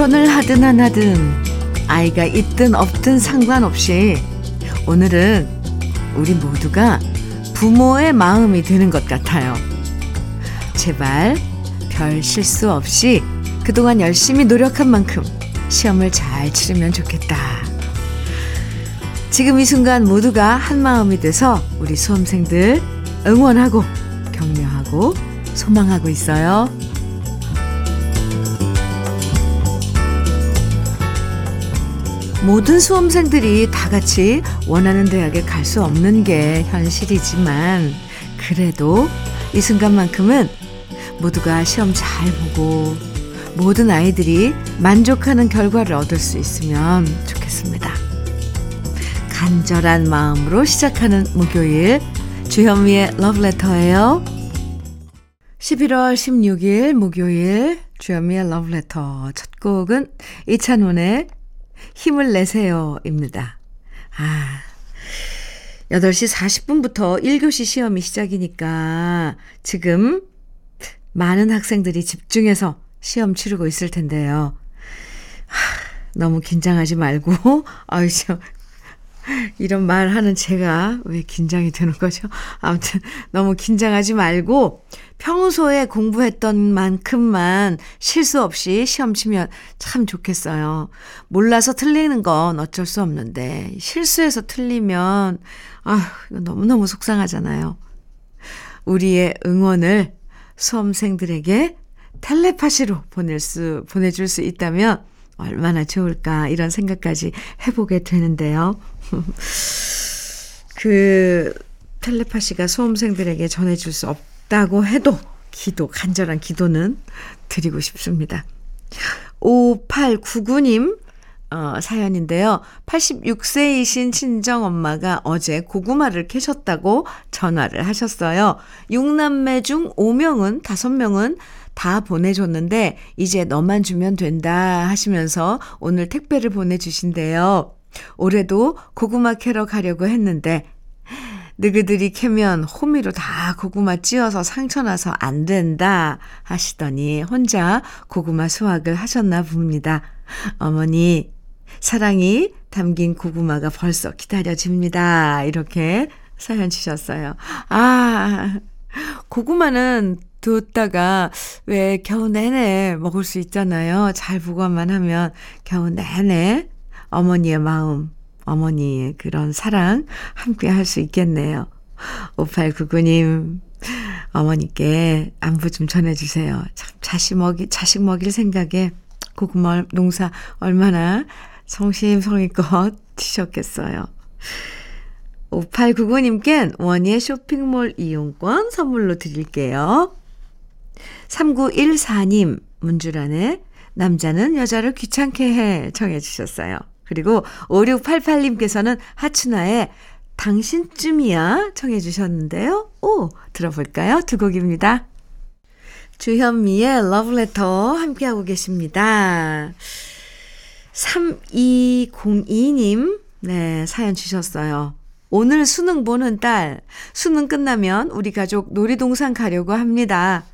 결혼을 하든 안 하든 아이가 있든 없든 상관없이 오늘은 우리 모두가 부모의 마음이 되는 것 같아요. 제발 별 실수 없이 그동안 열심히 노력한 만큼 시험을 잘 치르면 좋겠다. 지금 이 순간 모두가 한 마음이 돼서 우리 수험생들 응원하고 격려하고 소망하고 있어요. 모든 수험생들이 다 같이 원하는 대학에 갈 수 없는 게 현실이지만 그래도 이 순간만큼은 모두가 시험 잘 보고 모든 아이들이 만족하는 결과를 얻을 수 있으면 좋겠습니다. 간절한 마음으로 시작하는 목요일 주현미의 러브레터예요. 11월 16일 목요일 주현미의 러브레터 첫 곡은 이찬원의 힘을 내세요입니다. 아, 8시 40분부터 1교시 시험이 시작이니까 지금 많은 학생들이 집중해서 시험 치르고 있을 텐데요. 하, 너무 긴장하지 말고, 아유, 저, 이런 말 하는 제가 왜 긴장이 되는 거죠? 아무튼 너무 긴장하지 말고 평소에 공부했던 만큼만 실수 없이 시험 치면 참 좋겠어요. 몰라서 틀리는 건 어쩔 수 없는데 실수해서 틀리면 아, 이거 너무너무 속상하잖아요. 우리의 응원을 수험생들에게 텔레파시로 보낼 수 보내 줄 수 있다면 얼마나 좋을까 이런 생각까지 해보게 되는데요. 그 텔레파시가 수험생들에게 전해줄 수 없다고 해도 기도, 간절한 기도는 드리고 싶습니다. 5899님 어, 사연인데요. 86세이신 친정 엄마가 어제 고구마를 캐셨다고 전화를 하셨어요. 6남매 중 5명은, 5명은 다 보내줬는데, 이제 너만 주면 된다 하시면서 오늘 택배를 보내주신대요. 올해도 고구마 캐러 가려고 했는데, 너희들이 캐면 호미로 다 고구마 찧어서 상처나서 안 된다 하시더니 혼자 고구마 수확을 하셨나 봅니다. 어머니, 사랑이 담긴 고구마가 벌써 기다려집니다. 이렇게 사연 주셨어요. 아, 고구마는 뒀다가 왜 겨우 내내 먹을 수 있잖아요. 잘 보관만 하면 겨우 내내 어머니의 마음 어머니의 그런 사랑 함께 할 수 있겠네요. 5899님, 어머니께 안부 좀 전해주세요. 참, 자식 먹이, 자식 먹일 생각에 고구마 농사 얼마나 성심성의껏 치셨겠어요. 5899님께 원예 쇼핑몰 이용권 선물로 드릴게요. 3914님, 문주란에 남자는 여자를 귀찮게 해 청해 주셨어요. 그리고 5688님께서는 하춘아의 당신쯤이야 청해 주셨는데요. 오, 들어볼까요? 두 곡입니다. 주현미의 러브레터 함께하고 계십니다. 3202님, 네, 사연 주셨어요. 오늘 수능 보는 딸, 수능 끝나면 우리 가족 놀이동산 가려고 합니다.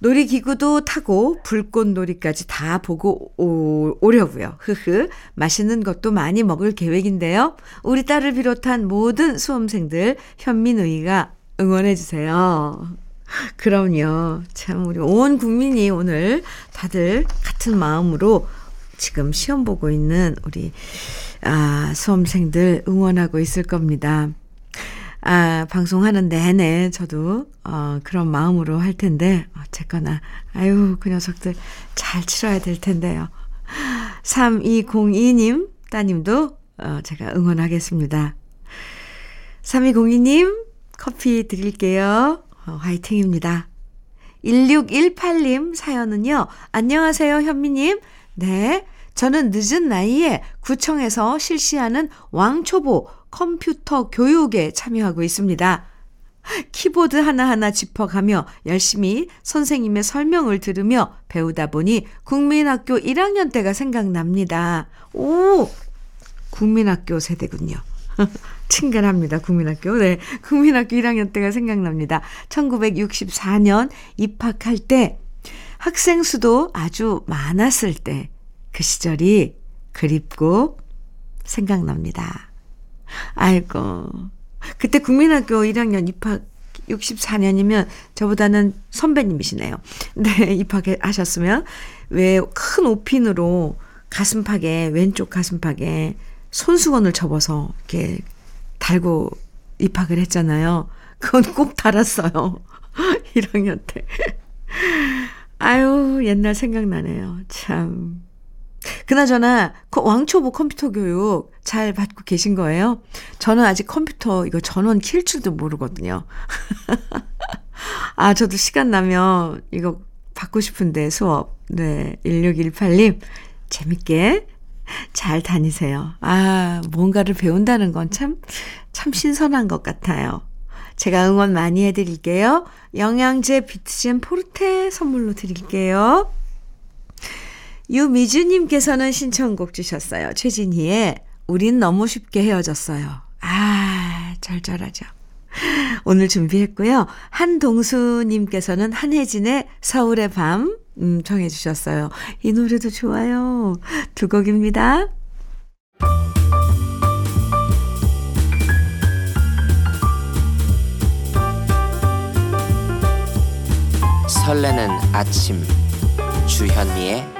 놀이기구도 타고 불꽃놀이까지 다 보고 오, 오려고요. 흐흐. 맛있는 것도 많이 먹을 계획인데요. 우리 딸을 비롯한 모든 수험생들 현민우이가 응원해 주세요. 그럼요. 참 우리 온 국민이 오늘 다들 같은 마음으로 지금 시험 보고 있는 우리 아, 수험생들 응원하고 있을 겁니다. 아, 방송하는 내내 저도, 어, 그런 마음으로 할 텐데, 어쨌거나, 아유, 그 녀석들 잘 치러야 될 텐데요. 3202님, 따님도, 어, 제가 응원하겠습니다. 3202님, 커피 드릴게요. 어, 화이팅입니다. 1618님 사연은요, 안녕하세요, 현미님. 네. 저는 늦은 나이에 구청에서 실시하는 왕초보 컴퓨터 교육에 참여하고 있습니다. 키보드 하나하나 짚어가며 열심히 선생님의 설명을 들으며 배우다 보니 국민학교 1학년 때가 생각납니다. 오! 국민학교 세대군요. 친근합니다. 국민학교. 네. 국민학교 1학년 때가 생각납니다. 1964년 입학할 때 학생 수도 아주 많았을 때 그 시절이 그립고 생각납니다. 아이고. 그때 국민학교 1학년 입학 64년이면 저보다는 선배님이시네요. 네, 입학하셨으면 왜 큰 오핀으로 가슴팍에 왼쪽 가슴팍에 손수건을 접어서 이렇게 달고 입학을 했잖아요. 그건 꼭 달았어요. 1학년 때. 아유, 옛날 생각나네요. 참. 그나저나 왕초보 컴퓨터 교육 잘 받고 계신 거예요? 저는 아직 컴퓨터 이거 전원 킬 줄도 모르거든요. 아, 저도 시간 나면 이거 받고 싶은데 수업. 네, 1618님 재밌게 잘 다니세요. 아, 뭔가를 배운다는 건 참, 참 신선한 것 같아요. 제가 응원 많이 해드릴게요. 영양제 비트젠 포르테 선물로 드릴게요. 유미주님께서는 신청곡 주셨어요. 최진희의 우린 너무 쉽게 헤어졌어요. 아, 절절하죠. 오늘 준비했고요. 한동수님께서는 한혜진의 서울의 밤 음, 정해 주셨어요. 이 노래도 좋아요. 두 곡입니다. 설레는 아침 주현미의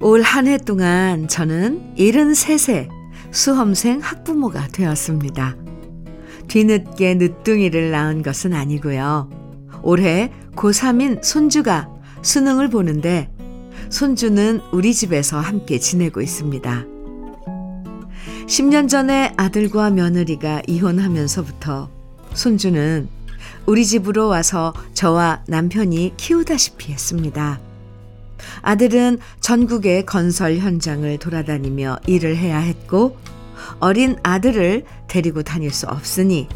올 한 해 동안 저는 73세 수험생 학부모가 되었습니다. 뒤늦게 늦둥이를 낳은 것은 아니고요. 올해 고3인 손주가 수능을 보는데 손주는 우리 집에서 함께 지내고 있습니다. 10년 전에 아들과 며느리가 이혼하면서부터 손주는 우리 집으로 와서 저와 남편이 키우다시피 했습니다. 아들은 전국의 건설 현장을 돌아다니며 일을 해야 했고 어린 아들을 데리고 다닐 수 없으니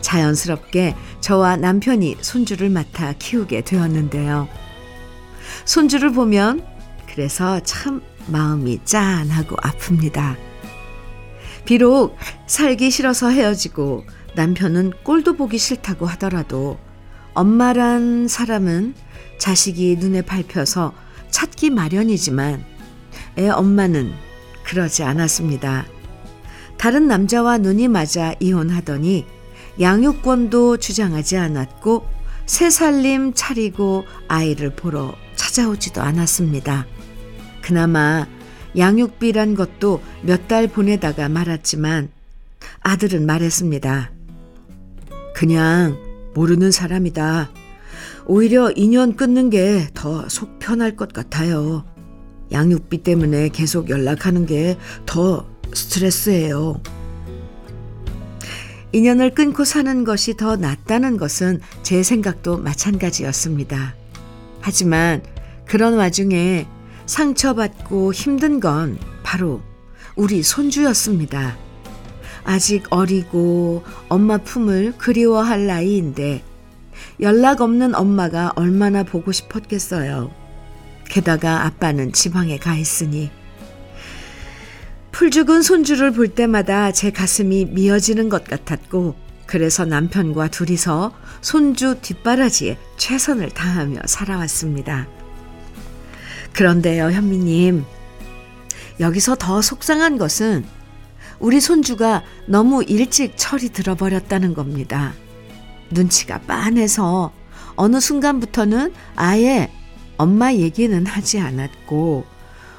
자연스럽게 저와 남편이 손주를 맡아 키우게 되었는데요. 손주를 보면 그래서 참 마음이 짠하고 아픕니다. 비록 살기 싫어서 헤어지고 남편은 꼴도 보기 싫다고 하더라도 엄마란 사람은 자식이 눈에 밟혀서 찾기 마련이지만 애 엄마는 그러지 않았습니다. 다른 남자와 눈이 맞아 이혼하더니 양육권도 주장하지 않았고 새 살림 차리고 아이를 보러 찾아오지도 않았습니다. 그나마 양육비란 것도 몇 달 보내다가 말았지만 아들은 말했습니다. 그냥 모르는 사람이다. 오히려 인연 끊는 게 더 속 편할 것 같아요. 양육비 때문에 계속 연락하는 게 더 스트레스예요. 인연을 끊고 사는 것이 더 낫다는 것은 제 생각도 마찬가지였습니다. 하지만 그런 와중에 상처받고 힘든 건 바로 우리 손주였습니다. 아직 어리고 엄마 품을 그리워할 나이인데 연락 없는 엄마가 얼마나 보고 싶었겠어요. 게다가 아빠는 지방에 가 있으니 풀 죽은 손주를 볼 때마다 제 가슴이 미어지는 것 같았고 그래서 남편과 둘이서 손주 뒷바라지에 최선을 다하며 살아왔습니다. 그런데요, 현미님. 여기서 더 속상한 것은 우리 손주가 너무 일찍 철이 들어버렸다는 겁니다. 눈치가 빤해서 어느 순간부터는 아예 엄마 얘기는 하지 않았고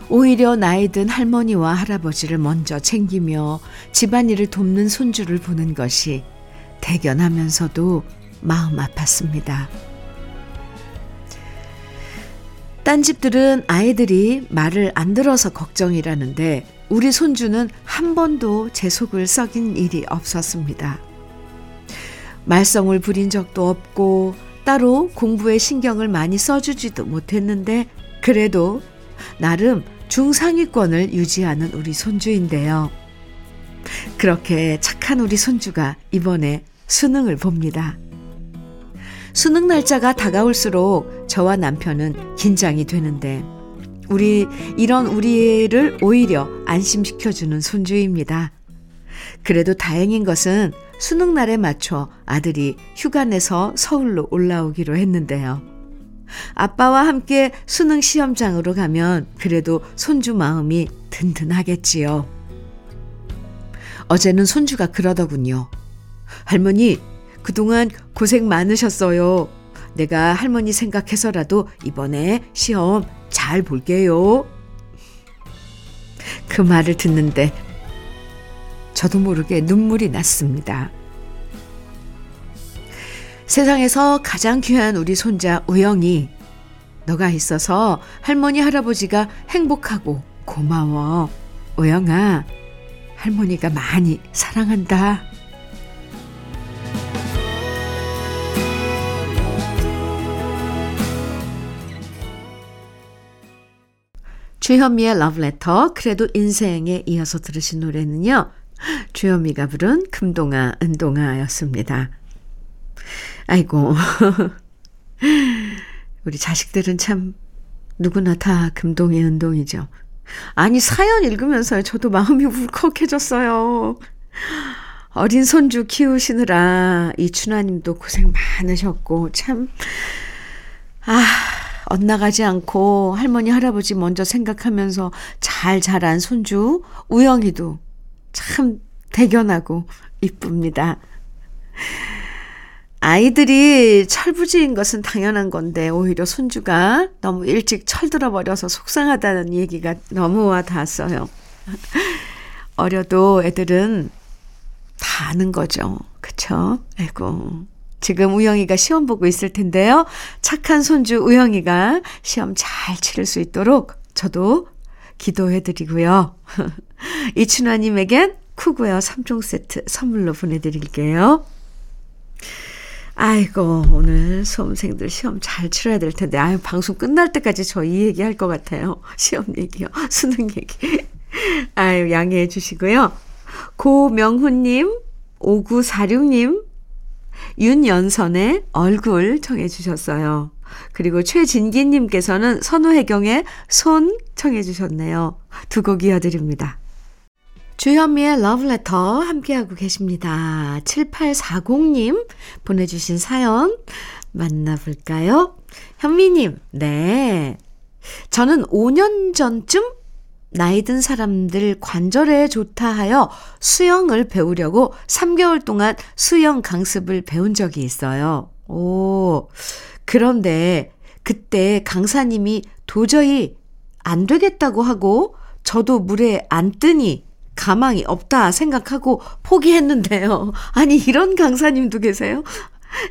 오히려 나이 든 할머니와 할아버지를 먼저 챙기며 집안일을 돕는 손주를 보는 것이 대견하면서도 마음 아팠습니다. 딴 집들은 아이들이 말을 안 들어서 걱정이라는데 우리 손주는 한 번도 제 속을 썩인 일이 없었습니다. 말썽을 부린 적도 없고 따로 공부에 신경을 많이 써주지도 못했는데 그래도 나름 중상위권을 유지하는 우리 손주인데요. 그렇게 착한 우리 손주가 이번에 수능을 봅니다. 수능 날짜가 다가올수록 저와 남편은 긴장이 되는데 우리 이런 우리를 오히려 안심시켜주는 손주입니다. 그래도 다행인 것은 수능 날에 맞춰 아들이 휴가 내서 서울로 올라오기로 했는데요. 아빠와 함께 수능 시험장으로 가면 그래도 손주 마음이 든든하겠지요. 어제는 손주가 그러더군요. 할머니, 그동안 고생 많으셨어요. 내가 할머니 생각해서라도 이번에 시험 잘 볼게요. 그 말을 듣는데 저도 모르게 눈물이 났습니다. 세상에서 가장 귀한 우리 손자 우영이 너가 있어서 할머니 할아버지가 행복하고 고마워. 우영아, 할머니가 많이 사랑한다. 주현미의 러브레터 그래도 인생에 이어서 들으신 노래는요. 주현미가 부른 금동아 은동아였습니다. 아이고 우리 자식들은 참 누구나 다 금동이 은동이죠. 아니 사연 읽으면서 저도 마음이 울컥해졌어요. 어린 손주 키우시느라 이춘하님도 고생 많으셨고 참 아. 엇나가지 않고 할머니, 할아버지 먼저 생각하면서 잘 자란 손주 우영이도 참 대견하고 이쁩니다. 아이들이 철부지인 것은 당연한 건데 오히려 손주가 너무 일찍 철들어 버려서 속상하다는 얘기가 너무 와 닿았어요. 어려도 애들은 다 아는 거죠. 그쵸? 아이고. 지금 우영이가 시험 보고 있을 텐데요. 착한 손주 우영이가 시험 잘 치를 수 있도록 저도 기도해 드리고요. 이춘화님에겐 쿠구웨어 3종 세트 선물로 보내드릴게요. 아이고, 오늘 수험생들 시험 잘 치러야 될 텐데, 아유, 방송 끝날 때까지 저 이 얘기 할 것 같아요. 시험 얘기요. 수능 얘기. 아유, 양해해 주시고요. 고명훈님, 5946님, 윤연선의 얼굴 청해 주셨어요. 그리고 최진기님께서는 선우혜경의 손 청해 주셨네요. 두 곡 이어드립니다. 주현미의 러브레터 함께하고 계십니다. 7840님 보내주신 사연 만나볼까요? 현미님, 네. 저는 5년 전쯤 나이 든 사람들 관절에 좋다 하여 수영을 배우려고 3개월 동안 수영 강습을 배운 적이 있어요. 오, 그런데 그때 강사님이 도저히 안 되겠다고 하고 저도 물에 안 뜨니 가망이 없다 생각하고 포기했는데요. 아니, 이런 강사님도 계세요?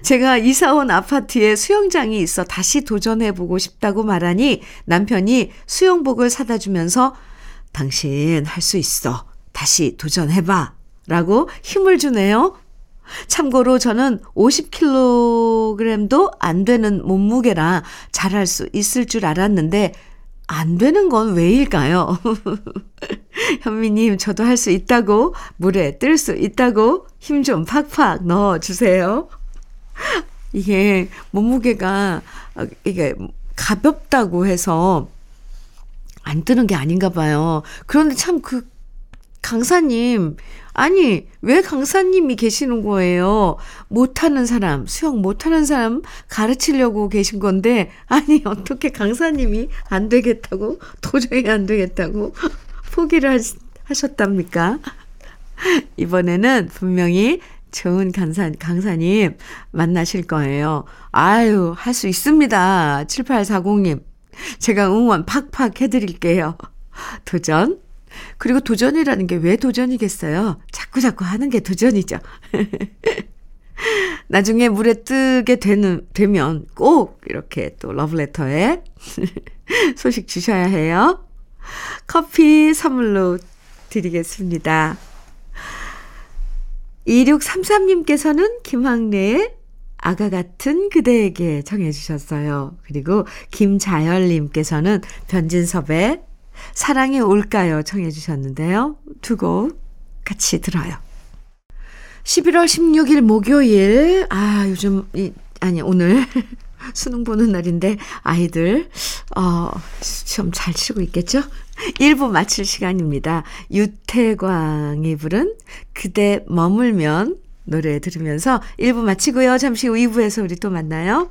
제가 이사온 아파트에 수영장이 있어 다시 도전해보고 싶다고 말하니 남편이 수영복을 사다 주면서 당신 할 수 있어. 다시 도전해봐. 라고 힘을 주네요. 참고로 저는 50kg도 안 되는 몸무게라 잘할 수 있을 줄 알았는데 안 되는 건 왜일까요? 현미님, 저도 할 수 있다고, 물에 뜰 수 있다고 힘 좀 팍팍 넣어주세요. 이게 몸무게가, 이게 가볍다고 해서 안 뜨는 게 아닌가 봐요. 그런데 참 그 강사님, 아니, 왜 강사님이 계시는 거예요? 못하는 사람, 수영 못하는 사람 가르치려고 계신 건데, 아니, 어떻게 강사님이 안 되겠다고, 도저히 안 되겠다고 포기를 하셨답니까? 이번에는 분명히 좋은 강사, 강사님 만나실 거예요. 아유, 할 수 있습니다. 7840님. 제가 응원 팍팍 해드릴게요. 도전. 그리고 도전이라는 게 왜 도전이겠어요? 자꾸 자꾸 하는 게 도전이죠. 나중에 물에 뜨게 되는, 되면 꼭 이렇게 또 러브레터에 소식 주셔야 해요. 커피 선물로 드리겠습니다. 2633님께서는 김학래의 아가 같은 그대에게 정해주셨어요. 그리고 김자열님께서는 변진섭의 사랑이 올까요? 청해 주셨는데요. 두 곡 같이 들어요. 11월 16일 목요일. 아, 요즘, 이, 아니, 오늘 수능 보는 날인데 아이들, 어, 시험 잘 치고 있겠죠? 1부 마칠 시간입니다. 유태광이 부른 그대 머물면 노래 들으면서 1부 마치고요. 잠시 후 2부에서 우리 또 만나요.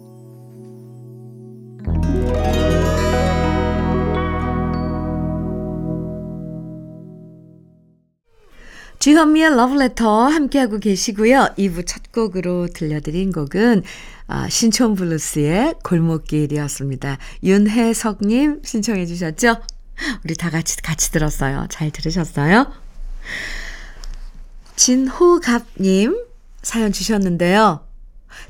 주현미의 Letter 함께하고 계시고요. 2부 첫 곡으로 들려드린 곡은 아, 신촌 블루스의 골목길이었습니다. 윤혜석님 신청해 주셨죠? 우리 다 같이 같이 들었어요. 잘 들으셨어요? 진호갑님 사연 주셨는데요.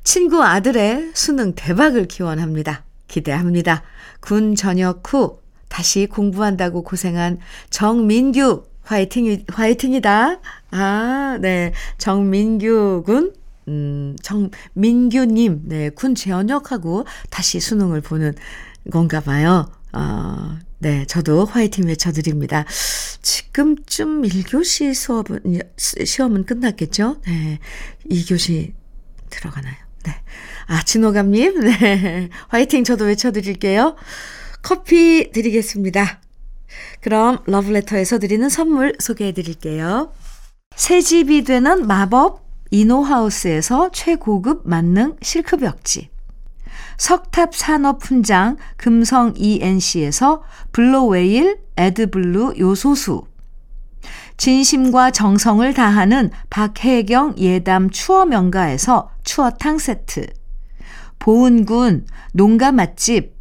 친구 아들의 수능 대박을 기원합니다. 기대합니다. 군 전역 후 다시 공부한다고 고생한 정민규 화이팅 화이팅이다. 아, 네. 정민규 군 음, 정민규님, 네, 군 전역하고 다시 수능을 보는 건가 봐요. 어, 네, 저도 화이팅 외쳐드립니다. 지금쯤 1교시 수업은, 시험은 끝났겠죠? 네, 2교시 들어가나요? 네. 아, 진호감님, 네. 화이팅 저도 외쳐드릴게요. 커피 드리겠습니다. 그럼 러브레터에서 드리는 선물 소개해 드릴게요. 새 집이 되는 마법 이노하우스에서 최고급 만능 실크벽지. 석탑 산업 훈장 금성 ENC에서 블로웨일 에드블루 요소수. 진심과 정성을 다하는 박혜경 예담 추어 명가에서 추어탕 세트. 보은군 농가 맛집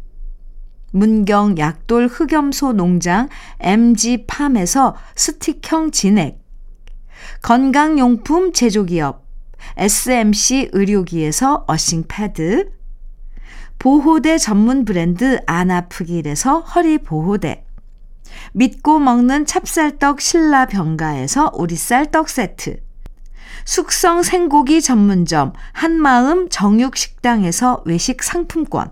문경 약돌 흑염소 농장 MG팜에서 스틱형 진액, 건강용품 제조기업 SMC 의료기에서 어싱 패드, 보호대 전문 브랜드 안아프길에서 허리 보호대, 믿고 먹는 찹쌀떡 신라 병가에서 오리쌀 떡 세트, 숙성 생고기 전문점 한마음 정육식당에서 외식 상품권,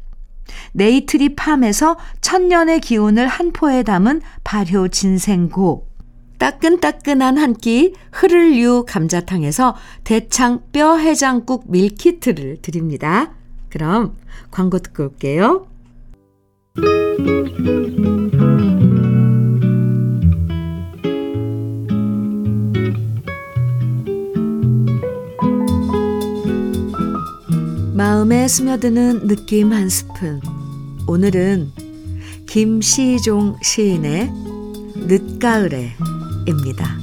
네이트리 팜에서 천년의 기운을 한 포에 담은 발효 진생고. 따끈따끈한 한 끼 흐를유 감자탕에서 대창 뼈 해장국 밀키트를 드립니다. 그럼 광고 듣고 올게요. 마음에 스며드는 느낌 한 스푼. 오늘은 김시종 시인의 늦가을에입니다.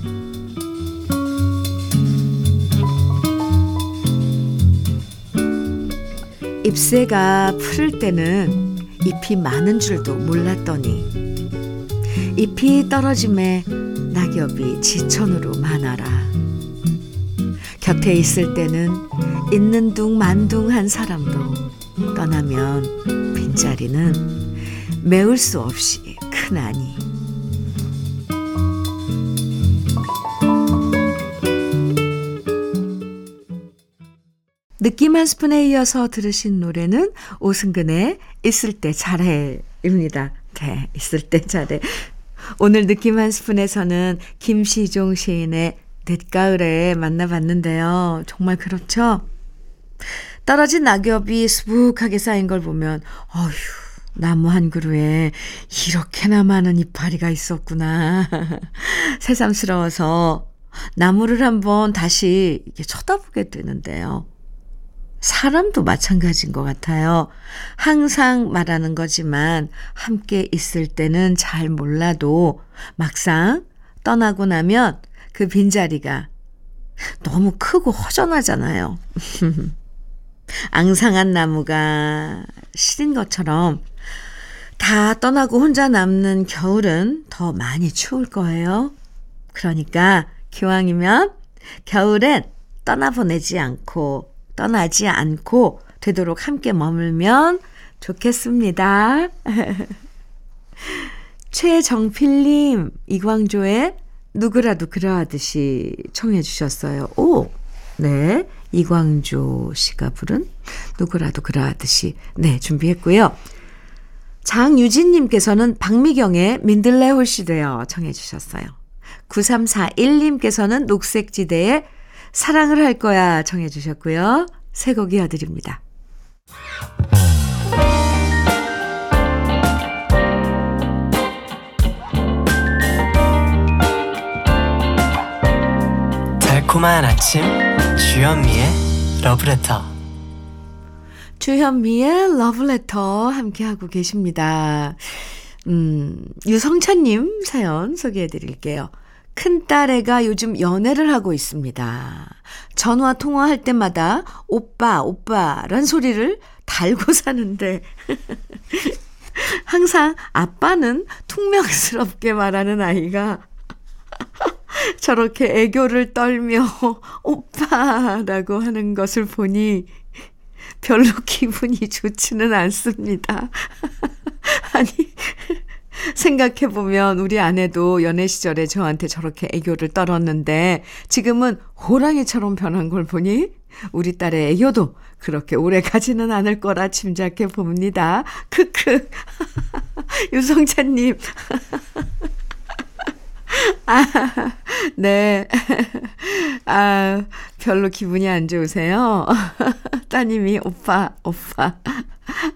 잎새가 푸를 때는 잎이 많은 줄도 몰랐더니 잎이 떨어짐에 낙엽이 지천으로 많아라. 곁에 있을 때는 있는 둥 만둥한 사람도 떠나면 빈자리는 메울 수 없이 큰아니 느낌 한 스푼에 이어서 들으신 노래는 오승근의 있을 때 잘해입니다. 네, 있을 때 잘해. 오늘 느낌 한 스푼에서는 김시종 시인의 늦가을에 만나봤는데요. 정말 그렇죠? 떨어진 낙엽이 수북하게 쌓인 걸 보면, 어휴, 나무 한 그루에 이렇게나 많은 이파리가 있었구나. 새삼스러워서 나무를 한번 다시 쳐다보게 되는데요. 사람도 마찬가지인 것 같아요. 항상 말하는 거지만 함께 있을 때는 잘 몰라도 막상 떠나고 나면 그 빈자리가 너무 크고 허전하잖아요. 앙상한 나무가 시린 것처럼 다 떠나고 혼자 남는 겨울은 더 많이 추울 거예요. 그러니까 기왕이면 겨울엔 떠나보내지 않고 떠나지 않고 되도록 함께 머물면 좋겠습니다. 최정필님, 이광조의 누구라도 그러하듯이 청해 주셨어요. 오, 네. 이광조 씨가 부른 누구라도 그러하듯이 네, 준비했고요. 장유진님께서는 박미경의 민들레 홀씨 되어 청해 주셨어요. 9341님께서는 녹색지대의 사랑을 할 거야 청해 주셨고요. 새곡 이어드립니다. 달콤한 아침 주현미의 러브레터 주현미의 러브레터 함께하고 계십니다. 음, 유성찬님 사연 소개해 드릴게요. 큰딸애가 요즘 연애를 하고 있습니다. 전화 통화할 때마다 오빠, 오빠란 소리를 달고 사는데, 항상 아빠는 퉁명스럽게 말하는 아이가 저렇게 애교를 떨며 오빠라고 하는 것을 보니 별로 기분이 좋지는 않습니다. 아니, 생각해보면 우리 아내도 연애 시절에 저한테 저렇게 애교를 떨었는데 지금은 호랑이처럼 변한 걸 보니 우리 딸의 애교도 그렇게 오래 가지는 않을 거라 짐작해 봅니다. 크크. 유성찬님. 아, 네. 아, 별로 기분이 안 좋으세요? 따님이 오빠, 오빠.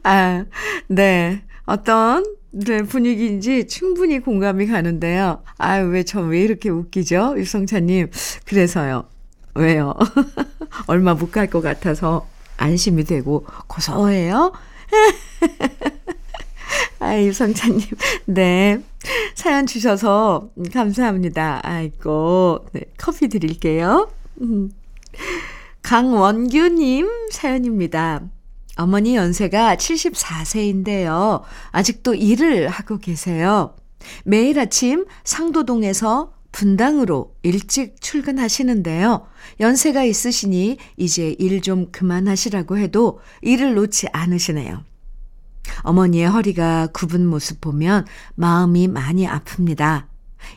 아, 네. 어떤 네, 분위기인지 충분히 공감이 가는데요. 아유, 왜, 저왜 이렇게 웃기죠? 유성찬님. 그래서요. 왜요? 얼마 못 갈 것 같아서 안심이 되고 고소해요? 아, 유성찬님. 네. 사연 주셔서 감사합니다. 아이고, 네, 커피 드릴게요. 음. 강원규님 사연입니다. 어머니 연세가 74세인데요. 아직도 일을 하고 계세요. 매일 아침 상도동에서 분당으로 일찍 출근하시는데요. 연세가 있으시니 이제 일 좀 그만하시라고 해도 일을 놓지 않으시네요. 어머니의 허리가 굽은 모습 보면 마음이 많이 아픕니다.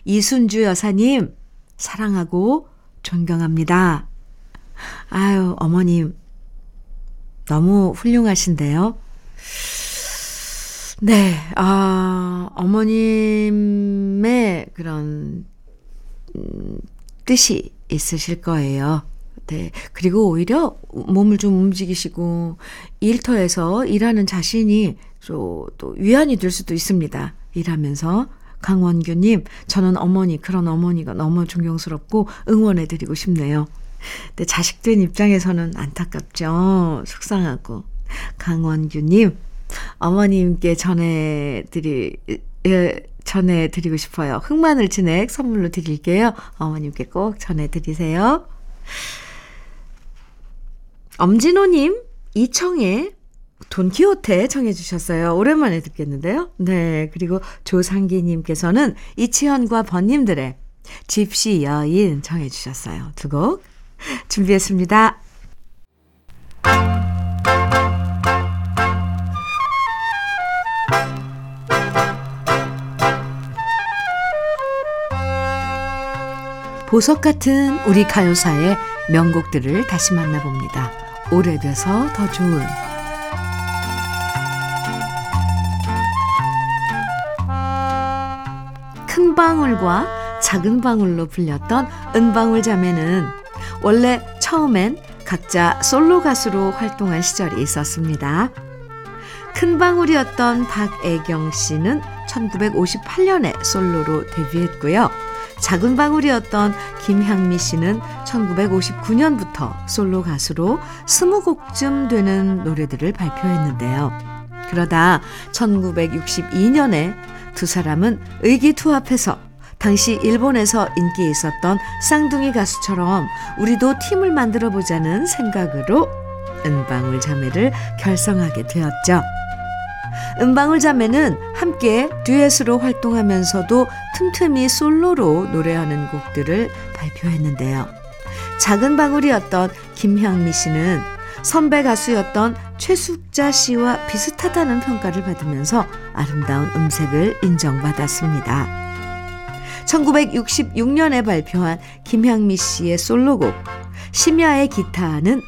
이순주 여사님, 사랑하고 존경합니다. 아유, 어머님, 너무 훌륭하신데요. 네, 아, 어머님의 그런, 음, 뜻이 있으실 거예요. 네. 그리고 오히려 몸을 좀 움직이시고 일터에서 일하는 자신이 또, 또 위안이 될 수도 있습니다. 일하면서. 강원규님, 저는 어머니, 그런 어머니가 너무 존경스럽고 응원해드리고 싶네요. 근데 자식된 입장에서는 안타깝죠. 속상하고. 강원규님, 어머님께 전해드리, 예, 전해드리고 싶어요. 흑마늘 진액 선물로 드릴게요. 어머님께 꼭 전해드리세요. 엄진호님, 이청의 돈키호테 청해 주셨어요. 오랜만에 듣겠는데요. 네. 그리고 조상기님께서는 이치현과 번님들의 집시 여인 청해 주셨어요. 두 곡 준비했습니다. 보석 같은 우리 가요사의 명곡들을 다시 만나봅니다. 오래돼서 더 좋은 큰 방울과 작은 방울로 불렸던 은방울 자매는 원래 처음엔 각자 솔로 가수로 활동한 시절이 있었습니다. 큰 방울이었던 박애경 씨는 1958년에 솔로로 데뷔했고요. 작은 방울이었던 김향미 씨는 1959년부터 솔로 가수로 20곡쯤 되는 노래들을 발표했는데요. 그러다 1962년에 두 사람은 의기투합해서 당시 일본에서 인기 있었던 쌍둥이 가수처럼 우리도 팀을 만들어 보자는 생각으로 은방울 자매를 결성하게 되었죠. 은방울 자매는 함께 듀엣으로 활동하면서도 틈틈이 솔로로 노래하는 곡들을 발표했는데요. 작은 방울이었던 김향미 씨는 선배 가수였던 최숙자 씨와 비슷하다는 평가를 받으면서 아름다운 음색을 인정받았습니다. 1966년에 발표한 김향미 씨의 솔로곡 심야의 기타는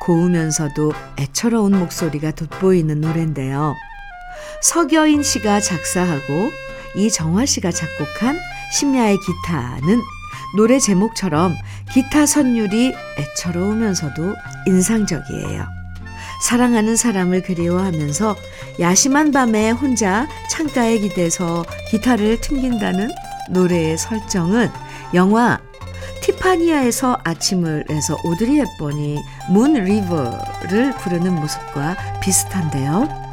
고우면서도 애처로운 목소리가 돋보이는 노래인데요. 서겨인 씨가 작사하고 이정화 씨가 작곡한 심야의 기타는 노래 제목처럼 기타 선율이 애처로우면서도 인상적이에요. 사랑하는 사람을 그리워하면서 야심한 밤에 혼자 창가에 기대서 기타를 튕긴다는 노래의 설정은 영화 티파니아에서 아침을 내서 오드리 헵번이 문 리버를 부르는 모습과 비슷한데요.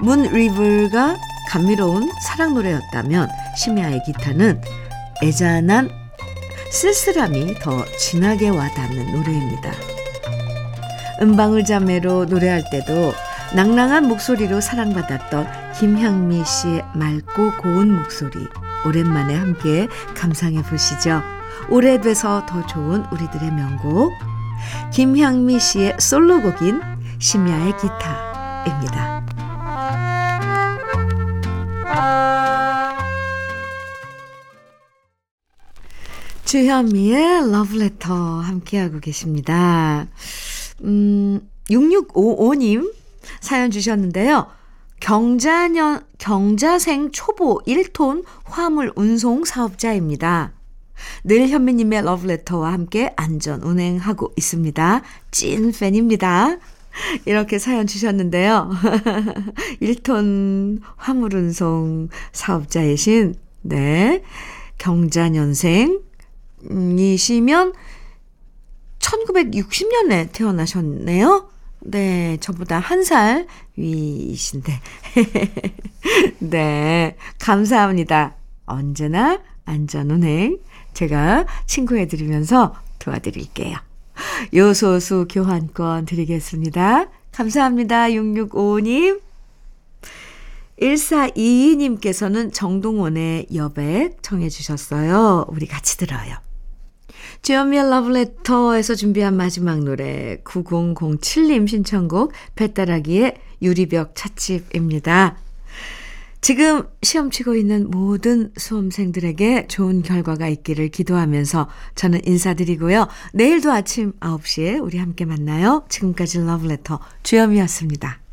문 리버가 감미로운 사랑 노래였다면 심야의 기타는 애잔한 쓸쓸함이 더 진하게 와닿는 노래입니다. 음방울 자매로 노래할 때도 낭랑한 목소리로 사랑받았던 김향미 씨의 맑고 고운 목소리 오랜만에 함께 감상해 보시죠. 오래돼서 더 좋은 우리들의 명곡 김향미 씨의 솔로곡인 심야의 기타입니다. 주현미의 러브레터 함께하고 계십니다. 음, 6655님 사연 주셨는데요. 경자년, 경자생 초보 1톤 화물 운송 사업자입니다. 늘 현미님의 러브레터와 함께 안전 운행하고 있습니다. 찐 팬입니다. 이렇게 사연 주셨는데요. 1톤 화물 운송 사업자이신, 네, 경자년생, 이시면 1960년에 태어나셨네요. 네, 저보다 한 살 위이신데. 네, 감사합니다. 언제나 안전운행 제가 친구해드리면서 도와드릴게요. 요소수 교환권 드리겠습니다. 감사합니다. 665님. 1422님께서는 정동원의 여백 청해 주셨어요. 우리 같이 들어요. 주연미의 러브레터에서 준비한 마지막 노래 9007님 신청곡 배따라기의 유리벽 찻집입니다. 지금 시험 치고 있는 모든 수험생들에게 좋은 결과가 있기를 기도하면서 저는 인사드리고요. 내일도 아침 9시에 우리 함께 만나요. 지금까지 러브레터 주연미였습니다.